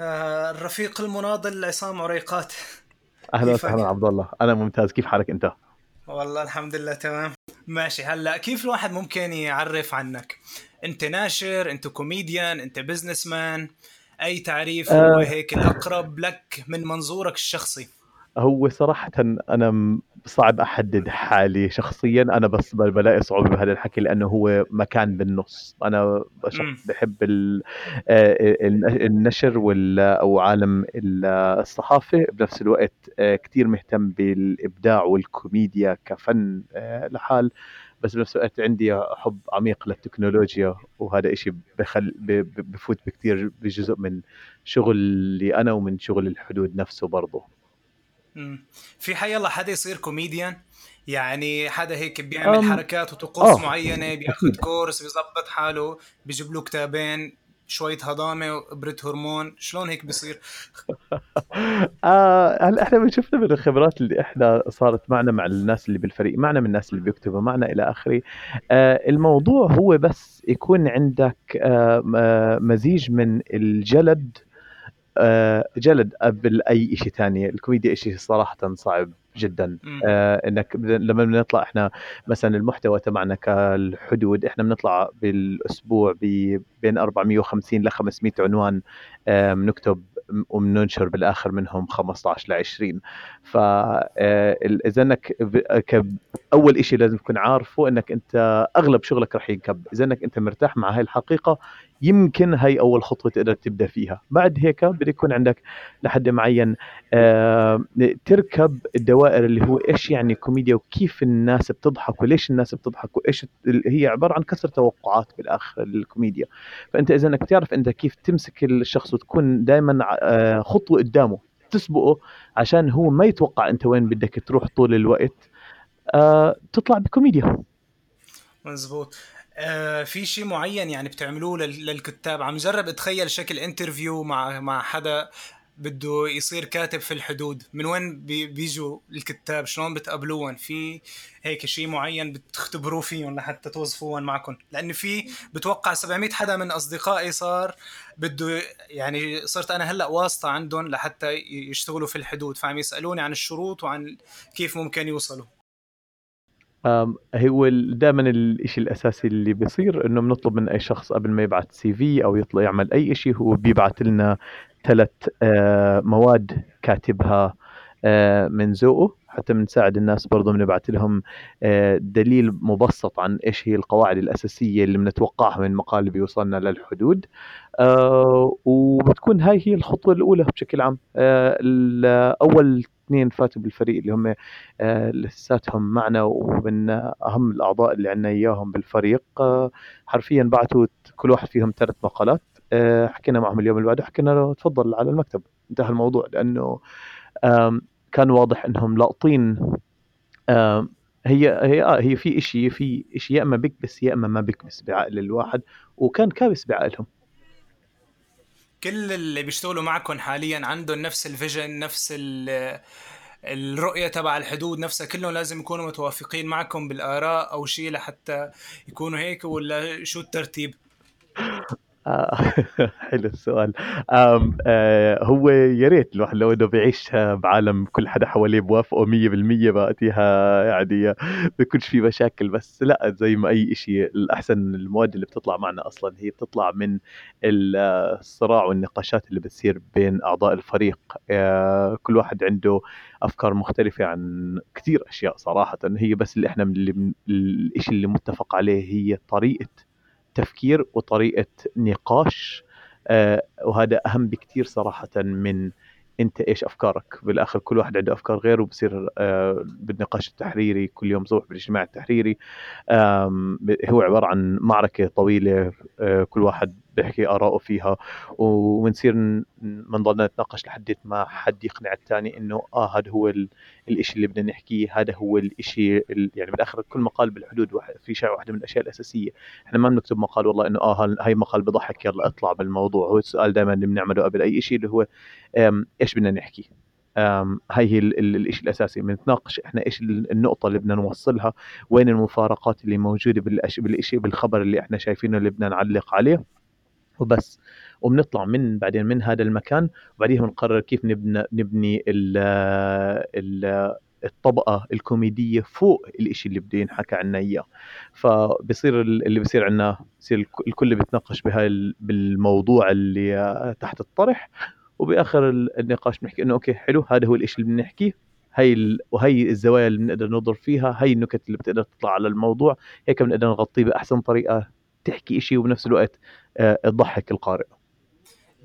آه، الرفيق المناضل عصام عريقات. أهلا؟ وسهلا عبد الله. أنا ممتاز. كيف حالك أنت؟ والله الحمد لله تمام. ماشي. هلأ كيف الواحد ممكن يعرف عنك؟ أنت ناشر أنت كوميديان أنت businessman أي تعريف هو آه هيك الأقرب لك من منظورك الشخصي؟ هو صراحة أنا صعب أحدد حالي شخصيا. أنا بس بلاقي صعوبة بهذا الحكي لأنه هو مكان بالنص. أنا شخص بحب آه، ال- النشر أو عالم ال- الصحافة. بنفس الوقت كتير مهتم بالإبداع والكوميديا كفن لحال. بس بنفس الوقت عندي حب عميق للتكنولوجيا وهذا إشي بخل بفوت بكتير بجزء من شغلي أنا ومن شغل الحدود نفسه برضه. في حي الله حدا يصير كوميديان يعني حدا هيك بيعمل أم حركات وطقوس معينة بياخد أكيد كورس بيظبط حاله بيجيب له كتابين شوية هضامة وإبرة هرمون شلون هيك بيصير؟ آه هلا إحنا بنشوفنا من الخبرات اللي إحنا صارت معنا مع الناس اللي بالفريق معنا من الناس اللي بيكتبوا معنا إلى آخره؟ آه الموضوع هو بس يكون عندك آه آه، مزيج من الجلد آه، جلد قبل أي شيء ثاني الكوميديا شيء صراحة صعب جدا. آه، إنك لما بنطلع إحنا مثلا المحتوى تبعنا كالحدود إحنا بنطلع بالأسبوع بين 450 ل 500 عنوان آه، بنكتب وبننشر بالآخر منهم 15 ل 20 فاذا إنك ب- ك- أول شيء لازم تكون عارفه إنك أنت أغلب شغلك رح ينكب. إذا إنك أنت مرتاح مع هاي الحقيقة يمكن هاي أول خطوة تقدر تبدأ فيها. بعد هيك بده يكون عندك لحد معين آه، تركب الدوائر اللي هو إيش يعني كوميديا وكيف الناس بتضحك وليش الناس بتضحك وإيش هي عبارة عن كسر توقعات بالآخر الكوميديا. فأنت إذا إنك بتعرف أنت كيف تمسك الشخص وتكون دائما خطوة قدامه تسبقه عشان هو ما يتوقع أنت وين بدك تروح طول الوقت آه، تطلع بكوميديا. مزبوط. آه في شيء معين يعني بتعملوه لل- للكتاب؟ عم جرب اتخيل شكل interview مع مع حدا بده يصير كاتب في الحدود. من وين بي بيجوا الكتاب؟ شلون بتقابلوهم في هيك شيء معين بتختبروه فيهم لحتى توظفوهم معكم لأن في بتوقع 700 حدا من أصدقائي صار بده يعني صرت أنا هلأ واسطة عندهم لحتى يشتغلوا في الحدود. فعم يسألوني عن الشروط وعن كيف ممكن يوصلوا. هو دائما الشيء الأساسي اللي بيصير إنه بنطلب من أي شخص قبل ما يبعث سي في أو يطلع يعمل أي شيء هو بيبعث لنا ثلاث مواد كاتبها آه، من ذوقه. حتى بنساعد الناس برضه بنبعث لهم آه، دليل مبسط عن إيش هي القواعد الأساسية اللي بنتوقعها من مقال بيوصلنا للحدود. آه، وبتكون هاي هي الخطوة الأولى بشكل عام. آه، أول اثنين فاتوا بالفريق اللي هم لساتهم معنا ومن أهم الأعضاء اللي عندنا إياهم بالفريق. حرفيا بعثوا كل واحد فيهم ثلاث مقالات. حكينا معهم اليوم اللي بعده حكينا له تفضل على المكتب. انتهى الموضوع لأنه كان واضح إنهم لاقطين آم، هي هي آه هي في شيء في شيء يا إما بكبس يا إما ما بكبس بعقل الواحد وكان كابس بعقلهم كل اللي بيشتغلوا معكم حاليا عندهم نفس الفيجن نفس ال- الرؤية تبع الحدود نفسها كلهم لازم يكونوا متوافقين معكم بالآراء أو شيء لحتى يكونوا هيك ولا شو الترتيب؟ آه، حلو السؤال. آم، آه، هو يا ريت الواحد لو إنه بيعيش بعالم كل حدا حواليه بوافقه 100% بقتها يعني بيكونش في مشاكل. بس لا زي ما أي شيء الأحسن المواد اللي بتطلع معنا أصلا هي بتطلع من ال- الصراع والنقاشات اللي بتصير بين أعضاء الفريق. آه، كل واحد عنده أفكار مختلفة عن كثير أشياء صراحة. هي بس اللي إحنا من اللي الشيء اللي متفق عليه هي طريقة تفكير وطريقة نقاش آه، وهذا أهم بكتير صراحة من أنت إيش أفكارك. بالآخر كل واحد عنده أفكار غير وبصير آه، بالنقاش التحريري كل يوم صبح بالاجتماع التحريري هو عبارة عن معركة طويلة آه، كل واحد بيحكي آراءه فيها. وبنصير بنضلنا نتناقش لحد ما حد يقنع الثاني إنه آه هذا هو ال- الإشي اللي بدنا نحكيه هذا هو الإشي ال- يعني بالآخر كل مقال بالحدود في شيء واحدة من الأشياء الأساسية. إحنا ما بنكتب مقال والله آه هال- هاي مقال بضحك يلا اطلع بالموضوع. هو السؤال دائما اللي بنعمله قبل أي شيء اللي هو إيش بدنا نحكي؟ هاي هي ال- ال- الإشي الأساسي. بنتناقش إحنا إيش ال- النقطة اللي بدنا نوصلها وين المفارقات اللي موجودة. بالإشي بالخبر اللي إحنا شايفينه اللي بدنا نعلق عليه. وبس. وبنطلع من بعدين من هذا المكان وبعدين بنقرر كيف نبني نبني ال ال الطبقة الكوميدية فوق الإشي اللي بده ينحكى عنا إياه. فبصير اللي بصير عنا بصير الكل بيتناقش بهاي بالموضوع اللي تحت الطرح. وبآخر النقاش بنحكي إنه أوكي حلو هذا هو الإشي اللي بنحكيه هي ال... وهي الزوايا اللي بنقدر ننظر فيها هي النكت اللي بتقدر تطلع على الموضوع. هيك بنقدر نغطيه بأحسن طريقة تحكي شيء وبنفس الوقت آه، تضحك القارئ.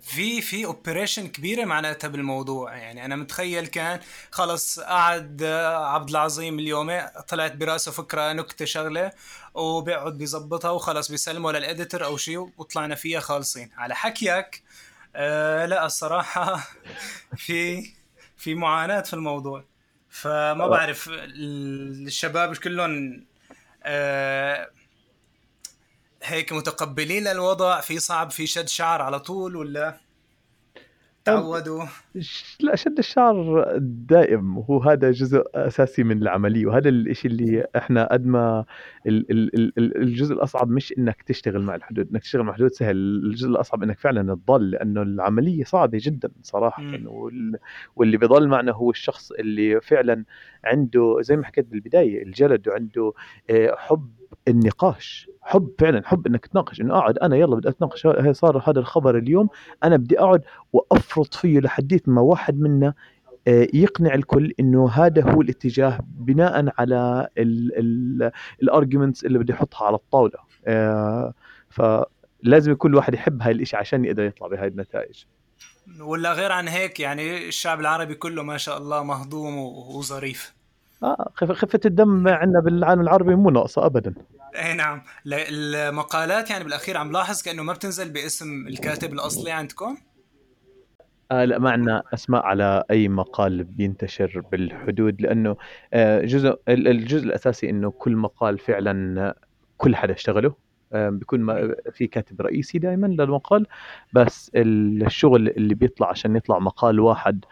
في في اوبريشن كبيرة معناتها بالموضوع. يعني أنا متخيل كان خلص قعد آه، عبد العظيم اليوم طلعت براسه فكرة نكتة شغلة وبيقعد بيظبطها وخلص بيسلمه للاديتر أو شيء وطلعنا فيها خالصين. على حكيك آه لا الصراحة في في معاناة في الموضوع. فما. بعرف الشباب كلهم آه هيك متقبلين للوضع في صعب في شد شعر على طول ولا؟ تعودوا. لا شد الشعر دائم وهو هذا جزء أساسي من العملية وهذا الشيء اللي إحنا قد ما الجزء الأصعب مش إنك تشتغل مع الحدود إنك تشتغل مع الحدود سهل الجزء الأصعب إنك فعلا تضل لأنه العملية صعبة جدا صراحة واللي بيضل معنا هو الشخص اللي فعلا عنده زي ما حكيت بالبداية الجلد وعنده آه، حب النقاش حب فعلا حب إنك تناقش إنه أقعد أنا يلا بدي أتناقش صار هذا الخبر اليوم أنا بدي أقعد وأفرط فيه لحديت ما واحد منا آه، يقنع الكل إنه هذا هو الاتجاه بناء على الارجيومنتس اللي بدي أحطها على الطاولة. آه، فلازم كل واحد يحب هاي الإشي عشان يقدر يطلع بهاي النتائج. ولا غير عن هيك يعني الشعب العربي كله ما شاء الله مهضوم وظريف. آه خفة الدم عندنا بالعالم العربي مو ناقصة ابدا. اي نعم. المقالات يعني بالأخير عم لاحظ كأنه ما بتنزل باسم الكاتب الأصلي عندكم؟ آه لا ما عندنا أسماء على أي مقال بينتشر بالحدود لأنه آه جزء الجزء الأساسي إنه كل مقال فعلا كل حدا اشتغله. آه بيكون في كاتب رئيسي دائما للمقال بس الشغل اللي بيطلع عشان يطلع مقال واحد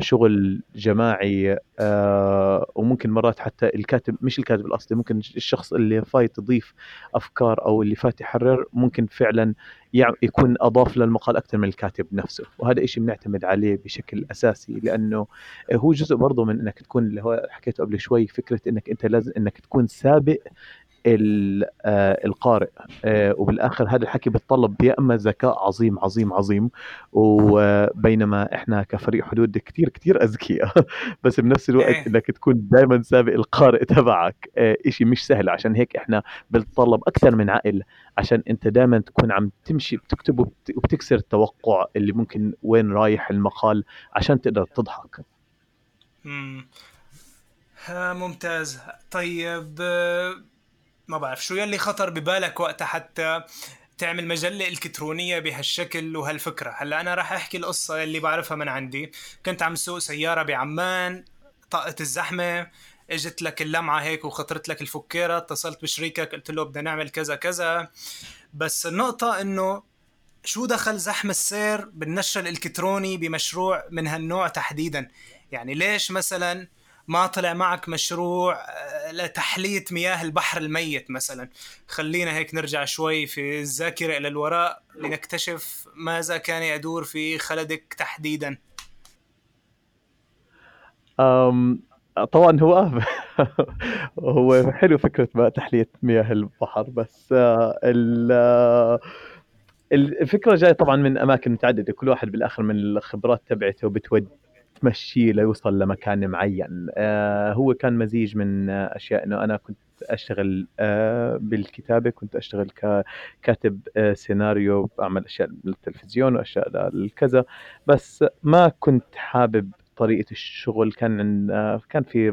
شغل جماعي آه، وممكن مرات حتى الكاتب مش الكاتب الأصلي ممكن الشخص اللي فايت يضيف أفكار أو اللي فات يحرر ممكن فعلا يكون أضاف للمقال أكثر من الكاتب نفسه. وهذا شيء بنعتمد عليه بشكل أساسي لأنه هو جزء برضه من إنك تكون اللي هو حكيته قبل شوي فكرة إنك أنت لازم إنك تكون سابق آه، القارئ. آه، وبالآخر هذا الحكي بيتطلب يا إما ذكاء عظيم عظيم عظيم وبينما إحنا كفريق حدود كثير كثير أذكياء. بس بنفس الوقت إيه. إنك تكون دائما سابق القارئ تبعك. آه، إشي مش سهل. عشان هيك إحنا بنتطلب أكثر من عقل. عشان أنت دائما تكون عم تمشي بتكتب وبتكسر التوقع اللي ممكن وين رايح المقال عشان تقدر تضحك. ممتاز. طيب ما بعرف شو يلي خطر ببالك وقتها حتى تعمل مجلة إلكترونية بهالشكل وهالفكرة. هلأ أنا راح أحكي القصة اللي بعرفها من عندي. كنت عم سوق سيارة بعمان طاقت الزحمة إجت لك اللمعة هيك وخطرت لك الفكيرة اتصلت بشريكك قلت له بدنا نعمل كذا كذا. بس النقطة إنه شو دخل زحم السير بالنشر الإلكتروني بمشروع من هالنوع تحديدا؟ يعني ليش مثلا ما طلع معك مشروع آه، لتحلية مياه البحر الميت مثلا. خلينا هيك نرجع شوي في الذاكرة إلى الوراء لنكتشف ماذا كان يدور في خلدك تحديدا. أم طبعا هو هو حلو فكرة بقى تحلية مياه البحر بس آه، آه، الفكرة جاية طبعا من أماكن متعددة كل واحد بالآخر من الخبرات تبعته بتودي تمشيه ليوصل لمكان معين. آه هو كان مزيج من أشياء إنه أنا كنت أشتغل آه بالكتابة كنت أشتغل ككاتب آه سيناريو بعمل أشياء للتلفزيون وأشياء للكذا بس ما كنت حابب طريقة الشغل. كان كان في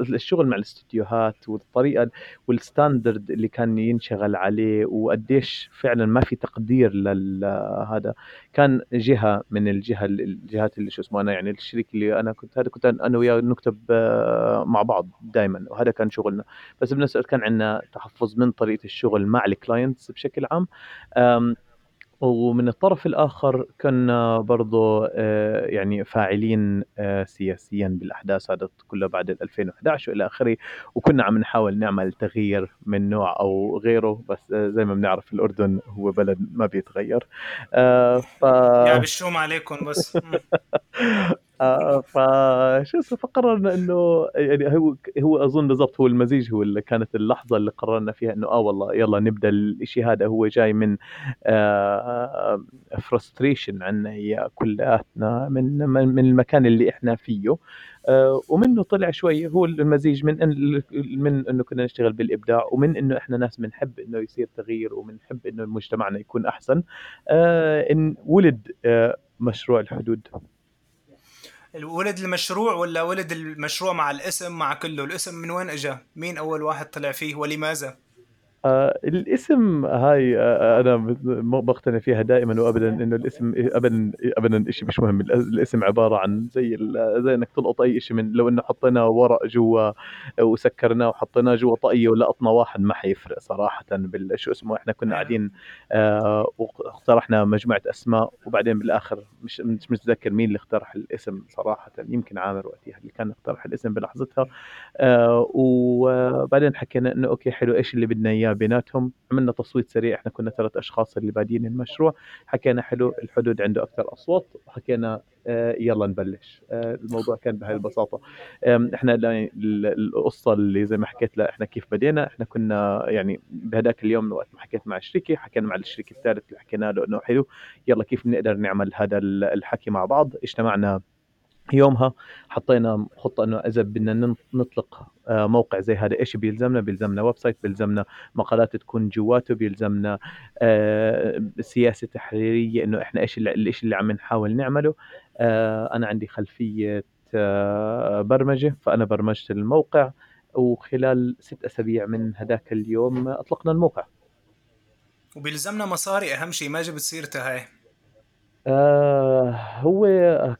الشغل مع الاستديوهات والطريقة والستاندرد اللي كان ينشغل عليه وقديش فعلا ما في تقدير لهذا كان جهة من الجهة الجهات اللي شو اسمه أنا يعني الشريك اللي أنا كنت هذا كنت أنا وياه نكتب آه، مع بعض دائما وهذا كان شغلنا. بس بنفس الوقت كان عندنا تحفظ من طريقة الشغل مع الكلاينتس بشكل عام. ومن الطرف الآخر كنا برضو آه، يعني فاعلين آه، سياسيا بالأحداث هذا كله بعد ال 2011 وإلى آخره. وكنا عم نحاول نعمل تغيير من نوع أو غيره بس آه، زي ما بنعرف الأردن هو بلد ما بيتغير. ف يا بالشوم عليكم بس. فشو اسمه فقررنا إنه يعني هو هو أظن بالضبط هو المزيج هو اللي كانت اللحظة اللي قررنا فيها إنه آه والله يلا نبدأ الشيء هذا هو جاي من آه فرستريشن عنا هي كلياتنا من من المكان اللي إحنا فيه. آه ومنه طلع شوي هو المزيج من إن من إنه كنا نشتغل بالإبداع ومن إنه إحنا ناس بنحب إنه يصير تغيير وبنحب إنه مجتمعنا يكون أحسن. آه إن ولد آه مشروع الحدود. ولد المشروع ولا ولد المشروع مع الاسم مع كله؟ الاسم من وين اجى مين أول واحد طلع فيه؟ ولماذا؟ آه الاسم هاي آه أنا بقتنع فيها دائما وابدا إنه الاسم ابدا ابدا شيء مش مهم. الاسم عبارة عن زي زي إنك تلقط أي شيء من لو إنه حطينا ورق جوا وسكرناه وحطيناه جوا طاقيه ولقطنا واحد ما حيفرق صراحة بالشو اسمه إحنا كنا قاعدين آه واقترحنا مجموعة أسماء وبعدين بالآخر مش مش متذكر مين اللي اقترح الاسم صراحة. يمكن عامر وقتها اللي كان اقترح الاسم بلحظتها. آه وبعدين حكينا إنه أوكي حلو إيش اللي بدنا إياه؟ بيناتهم عملنا تصويت سريع إحنا كنا ثلاث أشخاص اللي بادين المشروع حكينا حلو الحدود عنده أكثر أصوات وحكينا آه يلا نبلش. آه الموضوع كان بهاي البساطة. إحنا القصة اللي زي ما حكيت لا إحنا كيف بدينا إحنا كنا يعني بهداك اليوم وقت ما حكيت مع الشركة حكينا مع الشريك الثالث اللي حكينا له إنه حلو يلا كيف بنقدر نعمل هذا الحكي مع بعض. اجتمعنا يومها حطينا خطة إنه إذا بدنا نطلق آه، موقع زي هذا إيش بيلزمنا؟ بيلزمنا website بيلزمنا مقالات تكون جواته بيلزمنا آه، سياسة تحريرية إنه إحنا إيش الشيء اللي عم نحاول نعمله. آه، أنا عندي خلفية برمجة فأنا برمجت الموقع وخلال ست أسابيع من هذاك اليوم أطلقنا الموقع. وبيلزمنا مصاري أهم شيء ما جبت سيرتها هاي آه هو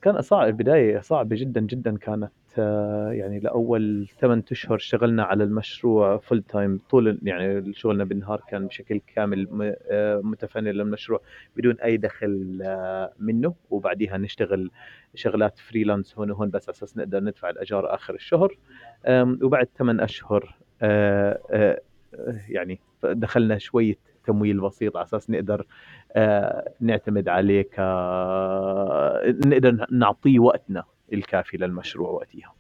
كان صعب البداية صعبة جدا جدا كانت آه يعني لأول ثمان أشهر اشتغلنا على المشروع full time طول يعني شغلنا بالنهار كان بشكل كامل آه متفانين للمشروع بدون أي دخل آه منه. وبعديها نشتغل شغلات freelance هون وهون بس على أساس نقدر ندفع الأجار آخر الشهر. وبعد ثمان أشهر آه، آه، يعني دخلنا شوية تمويل بسيط على أساس نقدر آه، نعتمد عليه ك نقدر نعطيه وقتنا الكافي للمشروع وقتها.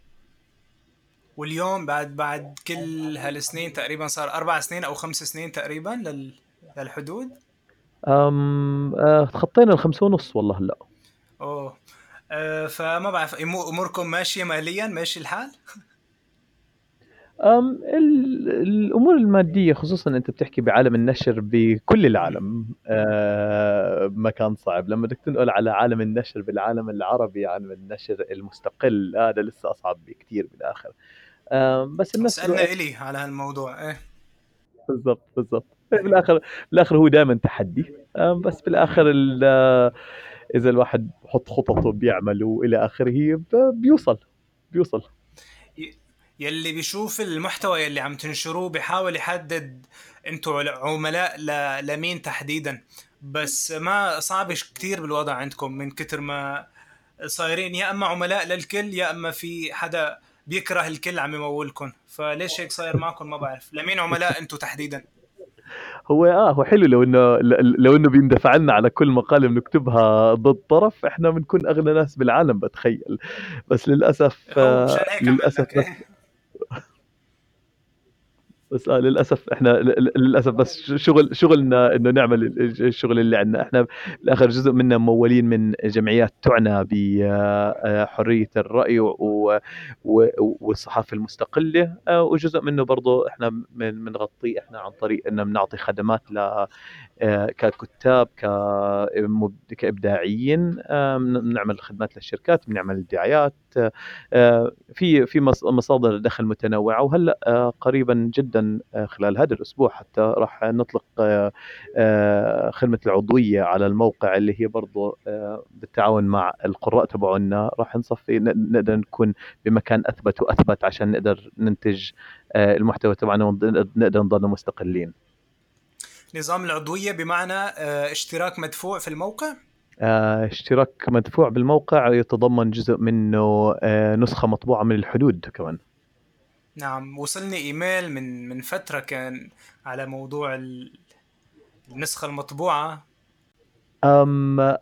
واليوم بعد بعد كل هالسنين تقريبا صار أربع سنين أو خمس سنين تقريبا لل... للحدود؟ أم أه تخطينا الخمسة ونص والله هلا أوه. أه فما بعرف أموركم ماشية ماليا؟ ماشي الحال؟ الأمور المادية خصوصا أنت بتحكي بعالم النشر بكل العالم. آه، مكان صعب. لما بدك تنقل على عالم النشر بالعالم العربي عالم النشر المستقل هذا لسه أصعب بكثير بالاخر بس الناس سألنا إلي على هالموضوع إيه. بالضبط بالضبط. بالآخر بالآخر هو دائما تحدي. بس بالآخر إذا الواحد بحط خططه بيعمل والى آخره بيوصل بيوصل. يلي بيشوف المحتوى يلي عم تنشروه بيحاول يحدد أنتوا عملاء لمين تحديدا. بس ما صعب كتير بالوضع عندكم من كتر ما صايرين. يا أما عملاء للكل يا أما في حدا بيكره الكل عم يمولكم فليش هيك صاير معكم ما بعرف. لمين عملاء أنتوا تحديدا؟ هو آه هو حلو لو إنه لو إنه بيندفع لنا على كل مقاله بنكتبها ضد طرف إحنا بنكون أغنى ناس بالعالم بتخيل. بس للأسف آه للأسف بس بس آه للأسف إحنا للأسف بس شغل شغلنا إنه نعمل الشغل اللي عندنا. إحنا بالاخر جزء منا ممولين من جمعيات تعنى بحريه الرأي والصحافة المستقلة. آه، وجزء منه برضه إحنا بنغطيه إحنا عن طريق انه بنعطي خدمات ل آه، ككتاب كإبداعيين. بنعمل خدمات للشركات بنعمل دعايات آه، في في مصادر دخل متنوعة. وهلأ آه، قريبا جدا خلال هذا الأسبوع حتى راح نطلق خدمة العضوية على الموقع اللي هي برضه بالتعاون مع القراء تبعنا راح نصفي نقدر نكون بمكان أثبت وأثبت عشان نقدر ننتج المحتوى تبعنا ونقدر نضل مستقلين. نظام العضوية بمعنى آه، اشتراك مدفوع في الموقع؟ آه، اشتراك مدفوع بالموقع يتضمن جزء منه آه، نسخة مطبوعة من الحدود كمان. نعم وصلني إيميل من من فترة كان على موضوع النسخة المطبوعة. أم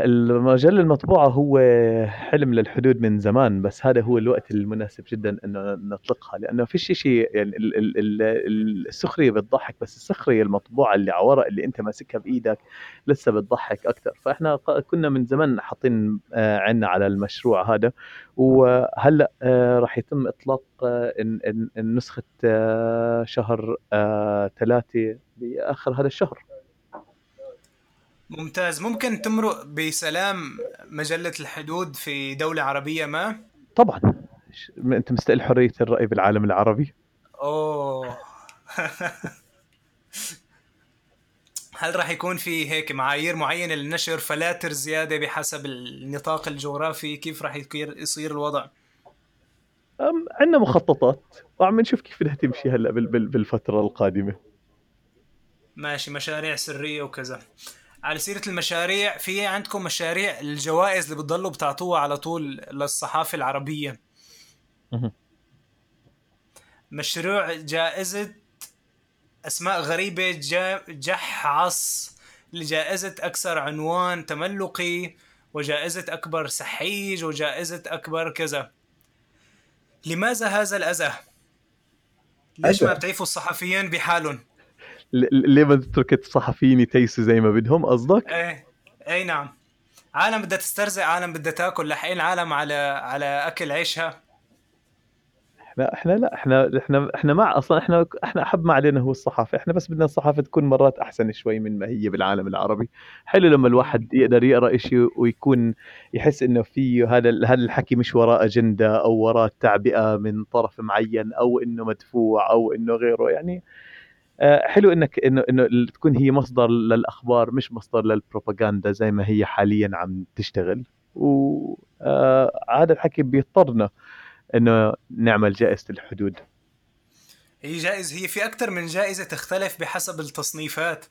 المجلة المطبوعة هو حلم للحدود من زمان بس هذا هو الوقت المناسب جدا إنه نطلقها لأنه في شيء يعني السخرية بتضحك بس السخرية المطبوعة اللي على ورق اللي أنت ماسكها بإيدك لسه بتضحك أكثر. فإحنا كنا من زمان حاطين آه، عنا على المشروع هذا وهلأ آه، راح يتم إطلاق آه، نسخة شهر ثلاثة بآخر هذا الشهر. ممتاز. ممكن تمرق بسلام مجلة الحدود في دولة عربية ما؟ طبعا. أنت مستقل حرية الرأي بالعالم العربي؟ أوه. هل راح يكون في هيك معايير معينة للنشر فلاتر زيادة بحسب النطاق الجغرافي؟ كيف راح يصير الوضع؟ عندنا مخططات. وعم نشوف كيف بدها تمشي هلأ بالفترة القادمة. ماشي. مشاريع سرية وكذا. على سيرة المشاريع في عندكم مشاريع الجوائز اللي بتضلوا بتعطوها على طول للصحافة العربية مشروع جائزة أسماء غريبة جحعص لجائزة أكثر عنوان تملقي وجائزة أكبر سحيج وجائزة أكبر كذا لماذا هذا الأذى؟ ليش ما بتعيفوا الصحفيين بحالهم؟ ليه ما تترك الصحفيين يتيسوا زي ما بدهم؟ قصدك؟ إيه اي نعم. عالم بدها تسترزق عالم بدها تاكل. لحقين عالم على على أكل عيشها. إحنا إحنا لا إحنا إحنا إحنا مع أصلا إحنا إحنا أحب ما علينا هو الصحافة. إحنا بس بدنا الصحافة تكون مرات أحسن شوي من ما هي بالعالم العربي. حلو لما الواحد يقدر يقرأ شيء ويكون يحس إنه في هذا هذا الحكي مش وراء أجندة أو وراء تعبئة من طرف معين أو إنه مدفوع أو إنه غيره. يعني حلو إنك انه إنه تكون هي مصدر للأخبار مش مصدر للبروباغندا زي ما هي حاليا عم تشتغل. وهذا الحكي بيضطرنا إنه نعمل جائزة الحدود. هي جائزة هي في أكثر من جائزة تختلف بحسب التصنيفات.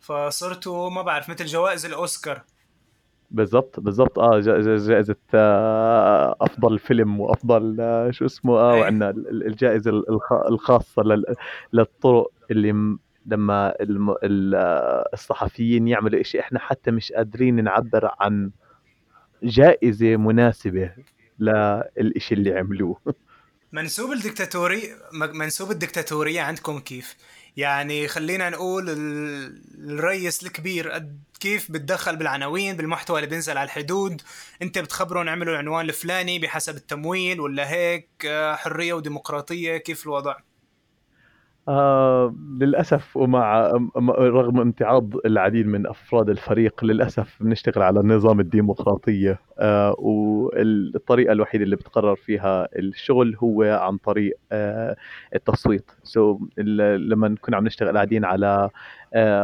فصرتوا ما بعرف مثل جوائز الأوسكار. بالضبط بالضبط آه جائزة آه أفضل فيلم وأفضل آه شو اسمه آه إيه. وعندنا الجائزة الخاصة للطرق اللي لما الصحفيين يعملوا شيء إحنا حتى مش قادرين نعبر عن جائزة مناسبة للإشي اللي عملوه منسوب الدكتاتوري منسوب الدكتاتورية عندكم كيف؟ يعني خلينا نقول الرئيس الكبير كيف بتدخل بالعناوين بالمحتوى اللي بينزل على الحدود انت بتخبرهم اعملوا العنوان الفلاني بحسب التمويل ولا هيك آه، حرية وديمقراطية كيف الوضع؟ آه للأسف ومع رغم امتعاض العديد من أفراد الفريق للأسف بنشتغل على النظام الديمقراطية. آه والطريقة الوحيدة اللي بتقرر فيها الشغل هو عن طريق آه التصويت. so لما نكون عم نشتغل قاعدين على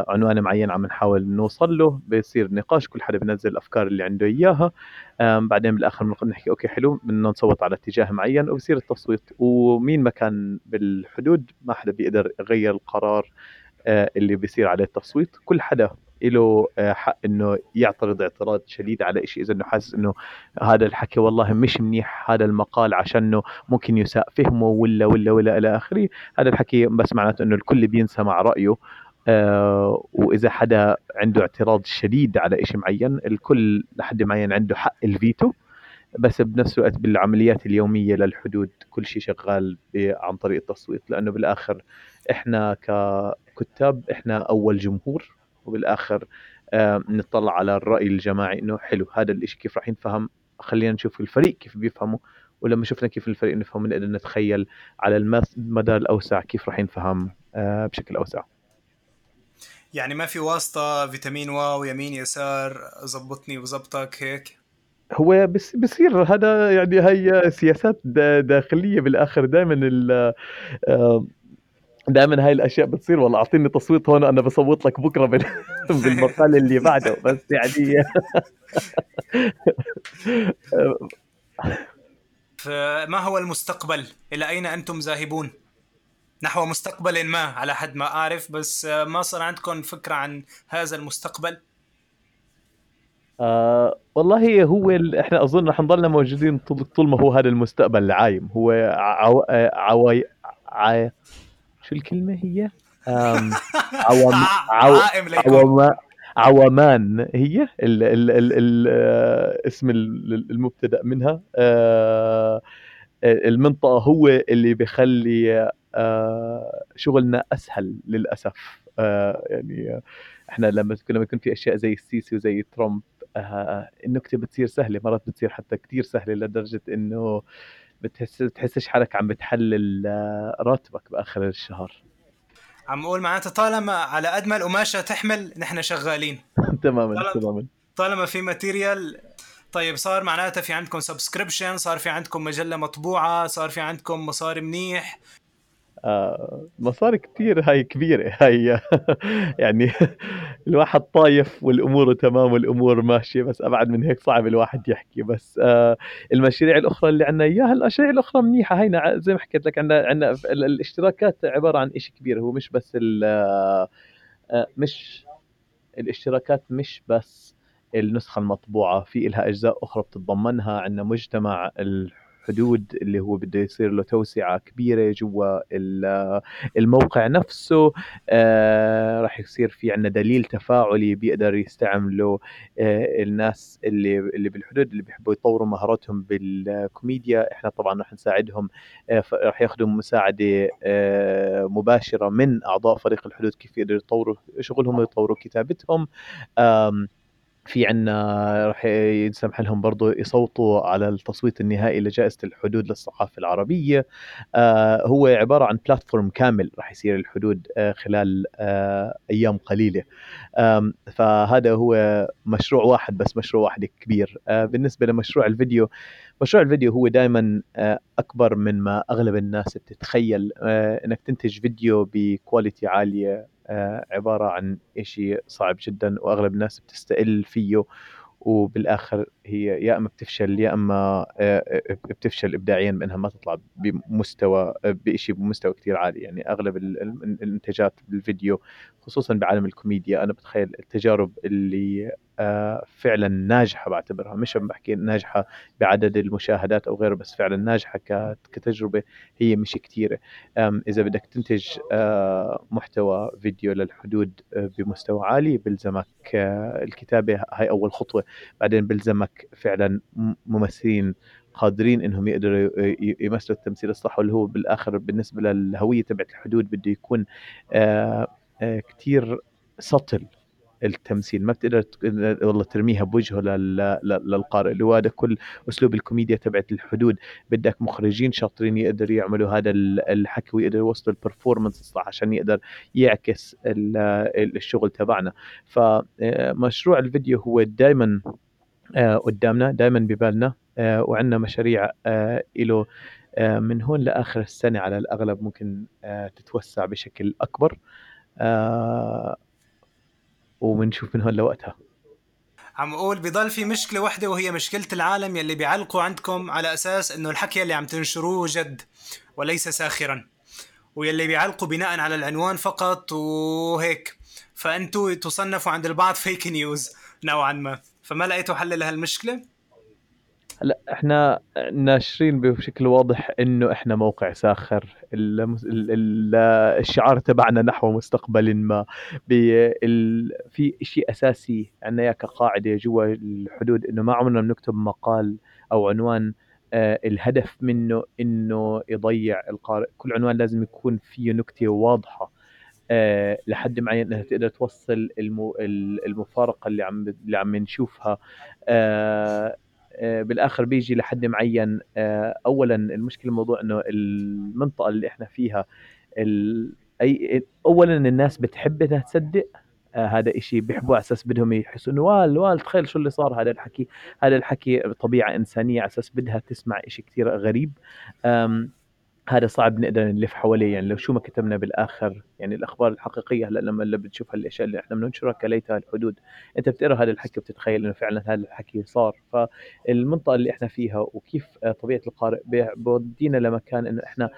عنوان معين عم نحاول نوصل له بيصير نقاش كل حدا بنزل الأفكار اللي عنده إياها. بعدين بالآخر بنقعد نحكي okay حلو بدنا نصوت على اتجاه معين. وبصير التصويت. ومين ما كان بالحدود ما حدا بيقدر يغير القرار آه، اللي بيصير عليه التصويت. كل حدا له آه، حق إنه يعترض اعتراض شديد على شيء إذا إنه حاسس إنه هذا الحكي والله مش منيح هذا المقال عشانه ممكن يساء فهمه ولا ولا ولا إلى آخره. هذا الحكي بس معناته إنه الكل بينسمع رأيه. آه، وإذا حدا عنده اعتراض شديد على شيء معين الكل لحد معين عنده حق الفيتو بس بنفس الوقت بالعمليات اليومية للحدود كل شيء شغال عن طريق التصويت. لأنه بالآخر إحنا ككتاب إحنا أول جمهور وبالآخر آه نطلع على الرأي الجماعي إنه حلو هذا الشيء كيف راح ينفهم؟ خلينا نشوف الفريق كيف بيفهمه ولما شفنا كيف الفريق نفهم نقدر نتخيل على المدى الأوسع كيف راح ينفهم آه بشكل أوسع. يعني ما في واسطة فيتامين واو يمين يسار زبطني وزبطك هيك؟ هو بس بصير هذا يعني هي سياسات داخلية بالآخر. دائما دائما هاي الأشياء بتصير. والله أعطيني تصويت هون أنا بصوت لك بكرة بالمقال اللي بعده. بس يعني فما هو المستقبل؟ إلى أين أنتم ذاهبون؟ نحو مستقبل ما على حد ما أعرف بس آه، ما صار عندكم فكرة عن هذا المستقبل آه والله هو. إحنا أظن رح نضلنا موجودين طول, طول ما هو هذا المستقبل العايم هو عو... آه، عوي ع... شو الكلمة هي؟ عوام عو... عائم ليكون عوام عومان هي ال... ال... ال... ال... آه، اسم ال- المبتدأ منها آه، المنطقة هو اللي بيخلي آه، شغلنا أسهل للأسف. آه، يعني إحنا لما لما يكون في أشياء زي السيسي وزي ترامب آه، النكتة بتصير سهلة مرات بتصير حتى كتير سهلة لدرجة إنه بتحس بتحسش حالك عم بتحلل راتبك بآخر الشهر. عم أقول معناتها طالما على قد ما القماشة تحمل نحن شغالين. تماما تماما. طالما في material طيب صار معناتها في عندكم subscription صار في عندكم مجلة مطبوعة صار في عندكم مصاري منيح. آه مصاري كتير هاي كبيرة. هاي يعني الواحد طايف والأمور تمام والأمور ماشية بس أبعد من هيك صعب الواحد يحكي. بس آه المشاريع الأخرى اللي عنا إياها المشاريع الأخرى منيحة. هينا زي ما حكيت لك عنا عنا ال- الاشتراكات عبارة عن إشي كبير. هو مش بس آه آه، مش الاشتراكات مش بس النسخة المطبوعة في إلها أجزاء أخرى بتتضمنها. عندنا مجتمع الحدود اللي هو بده يصير له توسعة كبيرة جوا ال- الموقع نفسه. آه راح يصير في عندنا دليل تفاعلي بيقدر يستعمله آه الناس اللي اللي بالحدود اللي بيحبوا يطوروا مهاراتهم بالكوميديا. إحنا طبعا راح نساعدهم آه راح ياخذوا مساعدة آه مباشرة من أعضاء فريق الحدود كيف يقدروا يطوروا شغلهم ويطوروا كتابتهم. آم، في عنا رح يسمح لهم برضو يصوتوا على التصويت النهائي لجائزة الحدود للصحافة العربية. آه، هو عبارة عن بلاتفورم كامل رح يصير الحدود آه، خلال آه، أيام قليلة. فهذا هو مشروع واحد بس مشروع واحد كبير. آه، بالنسبة لمشروع الفيديو مشروع الفيديو هو دائما أكبر من ما أغلب الناس بتتخيل. آه، إنك تنتج فيديو بكواليتي عالية آه، عبارة عن إشي صعب جدا وأغلب الناس بتستقل فيه وبالآخر هي يا إما بتفشل يا آه، بتفشل إبداعيا بأنها ما تطلع بمستوى بإشي بمستوى كتير عالي. يعني أغلب ال- ال- الإنتاجات بالفيديو خصوصا بعالم الكوميديا أنا بتخيل التجارب اللي آه، فعلا ناجحة بعتبرها مش بحكي ناجحة بعدد المشاهدات أو غيره بس فعلا ناجحة ك- كتجربة هي مش كتيرة. أم، إذا بدك تنتج آه، محتوى فيديو للحدود آه، بمستوى عالي بلزمك آه، الكتابة هاي أول خطوة. بعدين بلزمك فعلا ممثلين قادرين إنهم يقدروا يمثلوا التمثيل الصح واللي هو بالآخر بالنسبة للهوية تبعت الحدود بده يكون كتير سطل. التمثيل. ما بتقدر والله ترميها بوجهه لل- لل- للقارئ. اللي هو هذا كل أسلوب الكوميديا تبعت الحدود. بدك مخرجين شاطرين يقدروا يعملوا هذا ال- الحكي ويقدروا يوصلوا البرفورمانس عشان يقدر يعكس ال- ال- الشغل تبعنا. فمشروع الفيديو هو دائما قدامنا دائما ببالنا آه، وعندنا مشاريع آه، له آه، من هون لآخر السنة على الأغلب ممكن آه، تتوسع بشكل أكبر. آه، وبنشوف من هون لوقتها عم أقول بضل في مشكلة واحدة وهي مشكلة العالم يلي بيعلقوا عندكم على أساس إنه الحكي اللي عم تنشروه جد وليس ساخرا ويلي بيعلقوا بناء على العنوان فقط وهيك. فأنتوا تصنفوا عند البعض فيك نيوز نوعا ما. فما لقيتوا حل لهالمشكلة؟ هلا إحنا ناشرين بشكل واضح إنه إحنا موقع ساخر الشعار تبعنا نحو مستقبل ما. في شيء أساسي عندنا اياه كقاعده جوا الحدود إنه ما عمرنا بنكتب مقال أو عنوان آه، الهدف منه إنه يضيع القارئ كل عنوان لازم يكون فيه نكتة واضحة آه، لحد معين إنها تقدر توصل المو... ال- المفارقة اللي عم اللي عم نشوفها آه، بالآخر بيجي لحد معين. آه، اولا المشكلة الموضوع إنه المنطقة اللي إحنا فيها. اي اولا الناس بتحب إنها تصدق. آه، هذا إشي بيحبوه على أساس بدهم يحسوا إنه وال وال تخيل شو اللي صار. هذا الحكي هذا الحكي طبيعة إنسانية على أساس بدها تسمع إشي كثير غريب. هذا صعب نقدر نلف حواليه يعني لو شو ما كتبنا بالآخر يعني الأخبار الحقيقية هلأ لما اللي بتشوف هالأشياء اللي إحنا بننشرها كليتها الحدود أنت بتقرأ هذا الحكي وبتتخيل إنه فعلا هذا الحكي صار. فالمنطقة اللي إحنا فيها وكيف آه، طبيعة القارئ بودينا لمكان إنه إحنا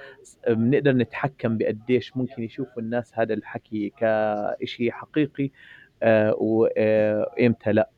بنقدر نتحكم بقديش ممكن يشوفوا الناس هذا الحكي كشيء حقيقي آه، وامتى لأ.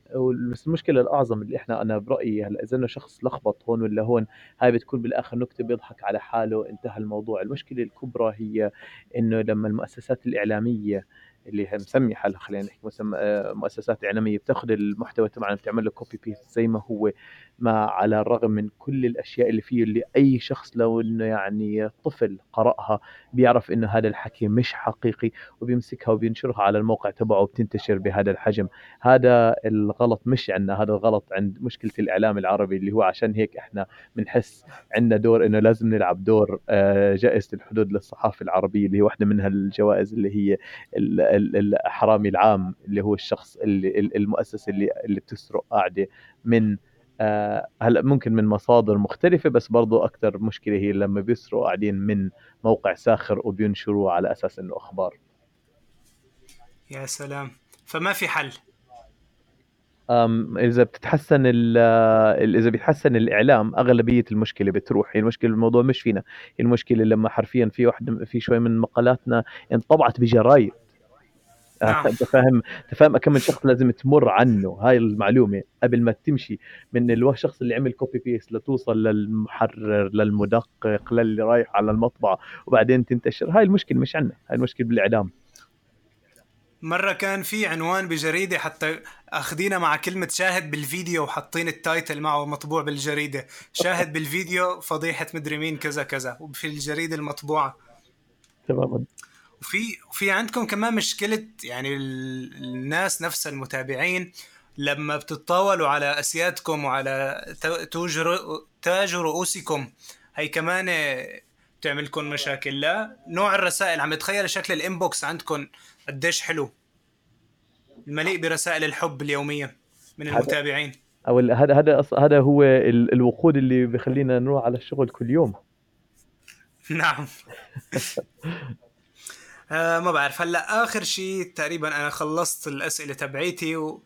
بس المشكلة الأعظم اللي إحنا أنا برأيي هلأ إذا إنه شخص لخبط هون ولا هون هاي بتكون بالآخر نكتة بيضحك على حاله انتهى الموضوع. المشكلة الكبرى هي إنه لما المؤسسات الإعلامية اللي مسمي حالها خلينا نحكي آه، مؤسسات إعلامية بتاخذ المحتوى تبعنا بتعمل له copy paste زي ما هو ما على الرغم من كل الأشياء اللي فيه اللي أي شخص لو إنه يعني طفل قرأها بيعرف إنه هذا الحكي مش حقيقي وبيمسكها وبينشرها على الموقع تبعه وبتنتشر بهذا الحجم. هذا الغلط مش عندنا هذا الغلط عند مشكلة الإعلام العربي اللي هو عشان هيك إحنا بنحس عندنا دور إنه لازم نلعب دور آه، جائزة الحدود للصحافة العربية اللي هي واحدة من هالجوائز اللي هي الحرامي العام اللي هو الشخص اللي المؤسسه اللي اللي بتسرق قاعدة من آه، هلأ ممكن من مصادر مختلفة بس برضو أكثر مشكلة هي لما بيسرقوا قاعدين من موقع ساخر وبينشروه على أساس إنه أخبار. يا سلام. فما في حل؟ أم إذا بتتحسن إذا بيتحسن الإعلام أغلبية المشكلة بتروح. هي المشكلة الموضوع مش فينا. هي المشكلة لما حرفيا في واحد في شوي من مقالاتنا انطبعت بجرايد. انت فاهم انت فاهم كم من شخص لازم تمر عنه. هاي المعلومة. قبل ما تمشي من الشخص اللي عمل copy paste لتوصل للمحرر للمدقق للي رايح على المطبعه وبعدين تنتشر. هاي المشكلة مش عندنا هاي المشكلة بالاعلام مرة كان في عنوان بجريدة حتى أخذينا مع كلمة شاهد بالفيديو وحاطين التايتل معه مطبوع بالجريدة. شاهد بالفيديو فضيحة مدري مين كذا كذا وفي الجريدة المطبوعة. تماما. وفي وفي عندكم كمان مشكلة يعني الناس نفسها المتابعين لما بتتطاولوا على أسيادكم وعلى تاج رؤوسكم هي كمان بتعملكم مشاكل. لا نوع الرسائل عم تخيل شكل الإنبوكس عندكم قديش حلو. المليء برسائل الحب اليومية من المتابعين. أو هذا هذا هذا هو الوقود اللي بخلينا نروح على الشغل كل يوم. نعم. آه ما بعرف. هلا آخر شيء تقريبا أنا خلصت الأسئلة تبعيتي و...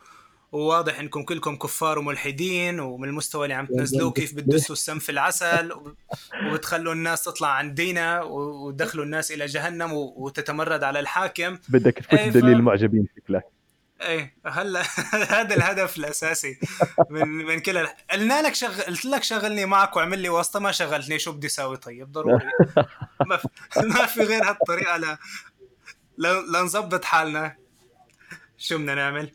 وواضح إنكم كلكم كفار وملحدين ومن المستوى اللي عم تنزلوه كيف بتدسوا السم في العسل وبتخلوا الناس تطلع عن دينا وتدخلوا الناس إلى جهنم وتتمرد على الحاكم. بدك تفوت إيه دليل المعجبين شكلك. إيه هلا هذا الهدف الأساسي من من كل قلنا لك شغل قلت لك شغلني معك واعمل لي واسطة ما شغلتني. شو بدي أسوي طيب؟ ضروري. ما في, ما في غير هالطريقة ل... لنظبط حالنا. شو بدنا نعمل؟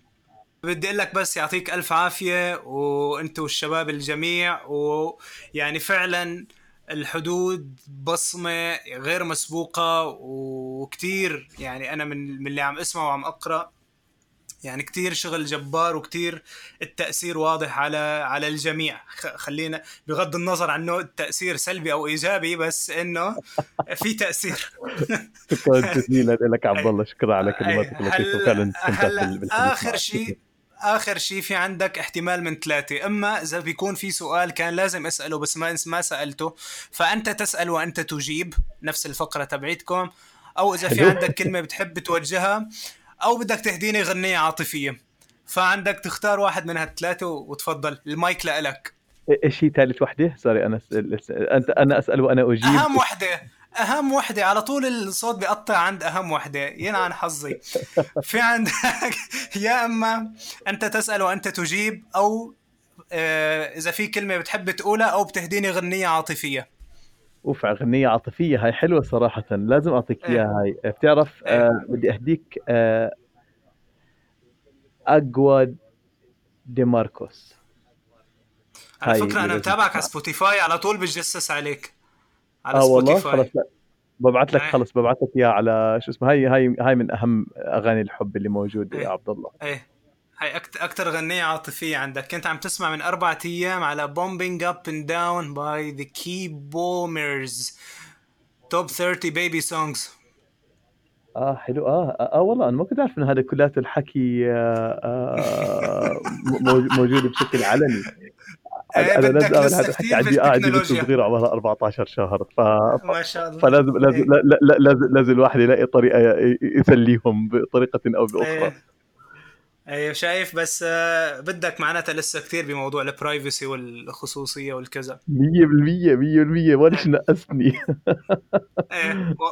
بدي أقول لك بس يعطيك ألف عافية وأنت والشباب الجميع ويعني فعلا الحدود بصمة غير مسبوقة وكتير يعني أنا من من اللي عم أسمع وعم أقرأ. يعني كتير شغل جبار وكتير التأثير واضح على على الجميع. خلينا بغض النظر عنه التأثير سلبي أو إيجابي بس إنه في تأثير. شكرا جزيلا لك عبد الله. شكرا على كلماتك اللطيفة. فعلا آخر شيء آخر شيء في عندك احتمال من ثلاثة. إما إذا بيكون في سؤال كان لازم أسأله بس ما ما سألته فأنت تسأل وأنت تجيب نفس الفقرة تبعيتكم أو إذا في عندك كلمة بتحب توجهها أو بدك تهديني غنية عاطفية. فعندك تختار واحد من هالثلاثة وتفضل المايك لإلك. إيش هي ثالث وحدة؟ سوري أنا أنت أنا أسأل وأنا أجيب. أهم وحدة أهم وحدة. على طول الصوت بيقطع عند أهم وحدة. ينعن حظي. في عندك يا أما أنت تسأل وأنت تجيب أو آه، إذا في كلمة بتحب تقولها أو بتهديني غنية عاطفية. أوف أغنية عاطفية هاي حلوة صراحة. لازم أعطيك إيه. إياها هاي. بتعرف إيه. آه بدي أهديك آه اقوى دي ماركوس. على فكرة أنا متابعك على سبوتيفاي على طول بتجسس عليك على آه سبوتيفاي. والله خلص. ببعث لك إيه. خلص ببعث لك إياها على شو اسمه هاي هاي هاي من أهم أغاني الحب اللي موجودة يا عبد الله. إيه. هاي أكتر غنية عاطفية عندك. كنت عم تسمع من أربعة أيام على Bombing Up and Down by the Key Bombers Top 30 Baby Songs. آه حلو. آه آه, آه والله أنا ما كنت عارف إن هذا كلياته الحكي آه آه موجود بشكل علني. إيه، أنا لازم اعمل هذا الحكي عندي قاعدة بنت صغيرة عمرها 14 شهر ف... ما شاء الله. فلازم لازم لا- لا- لازم لازم الواحد يلاقي طريقة ي- يسليهم بطريقة أو بأخرى. إيه شايف بس آه، بدك معناتها لسه كثير بموضوع البرايفسي والخصوصية والكذا. 100% 100% ولا شيء نقصني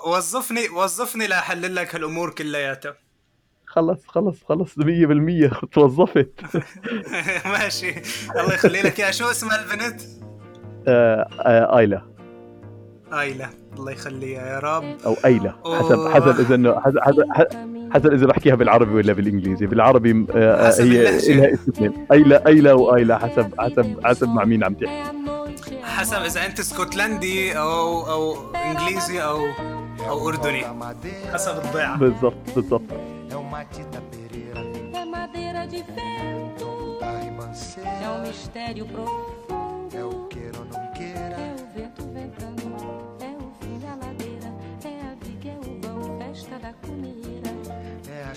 وظفني وظفني لاحلل لك هالامور كلياتها. خلص خلص خلص 100% توظفت. ماشي. الله يخلي لك يا شو اسمها البنت؟ آه، آه، آيلا. ايلا الله يخليها يا رب. أو ايلا حسب حسب إذا انه حسب حسب حسب إذا بحكيها بالعربي ولا بالإنجليزي. بالعربي آه، آه، هي. لها اسمين ايلا ايلا وايلا حسب حسب حسب مع مين عم تحكي. حسب إذا أنت اسكتلندي أو أو إنجليزي أو أو أردني. حسب الضيعة. بالضبط بالضبط. É um mistério profundo. é o queira ou não queira. É o vento